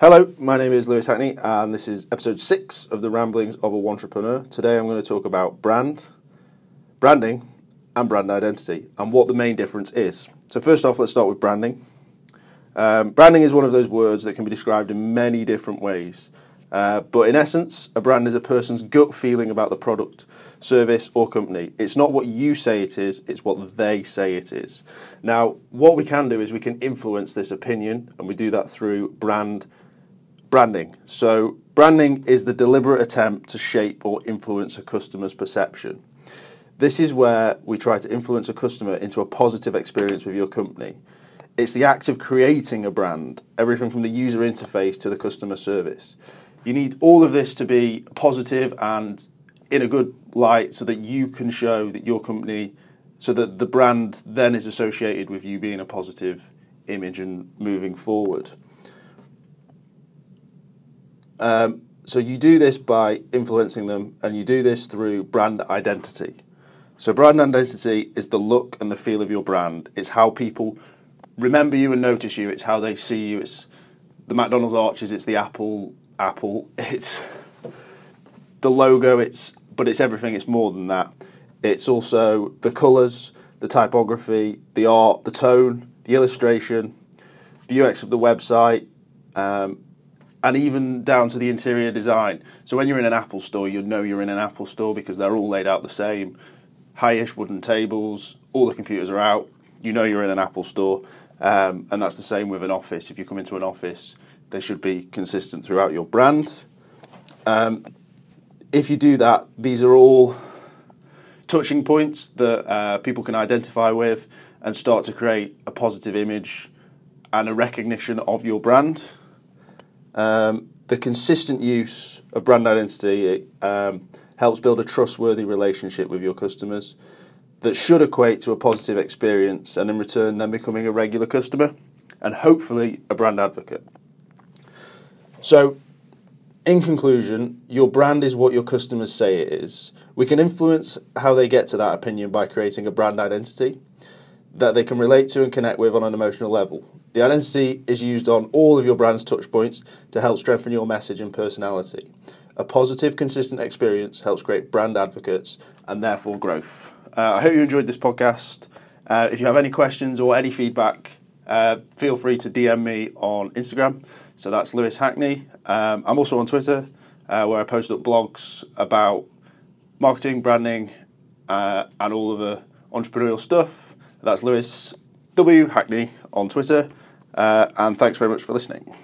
Hello, my name is Lewis Hackney, and this is episode six of the Ramblings of a Entrepreneur. Today I'm going to talk about brand, branding, and brand identity, and what the main difference is. So, first off, let's start with branding. Um, branding is one of those words that can be described in many different ways. Uh, but in essence, a brand is a person's gut feeling about the product, service, or company. It's not what you say it is, it's what they say it is. Now, what we can do is we can influence this opinion, and we do that through brand branding. So, branding is the deliberate attempt to shape or influence a customer's perception. This is where we try to influence a customer into a positive experience with your company. It's the act of creating a brand, everything from the user interface to the customer service. You need all of this to be positive and in a good light so that you can show that your company, so that the brand then is associated with you being a positive image and moving forward. Um, so you do this by influencing them, and you do this through brand identity. So brand identity is the look and the feel of your brand. It's how people remember you and notice you. It's how they see you. It's the McDonald's arches. It's the Apple Apple. It's the logo. It's but it's everything. It's more than that. It's also the colours, the typography, the art, the tone, the illustration, the UX of the website, um, and even down to the interior design. So when you're in an Apple store, you know you're in an Apple store because they're all laid out the same. High-ish wooden tables, all the computers are out. You know you're in an Apple store, um, and that's the same with an office. If you come into an office, they should be consistent throughout your brand. Um, if you do that, these are all touching points that uh, people can identify with and start to create a positive image and a recognition of your brand. Um, the consistent use of brand identity um, helps build a trustworthy relationship with your customers that should equate to a positive experience and in return then becoming a regular customer and hopefully a brand advocate. So, in conclusion, your brand is what your customers say it is. We can influence how they get to that opinion by creating a brand identity that they can relate to and connect with on an emotional level. The identity is used on all of your brand's touchpoints to help strengthen your message and personality. A positive, consistent experience helps create brand advocates and therefore growth. Uh, I hope you enjoyed this podcast. Uh, if you have any questions or any feedback, uh, feel free to DM me on Instagram. So that's Lewis Hackney. Um, I'm also on Twitter, uh, where I post up blogs about marketing, branding, uh, and all of the entrepreneurial stuff. That's Lewis W. Hackney on Twitter. Uh, and thanks very much for listening.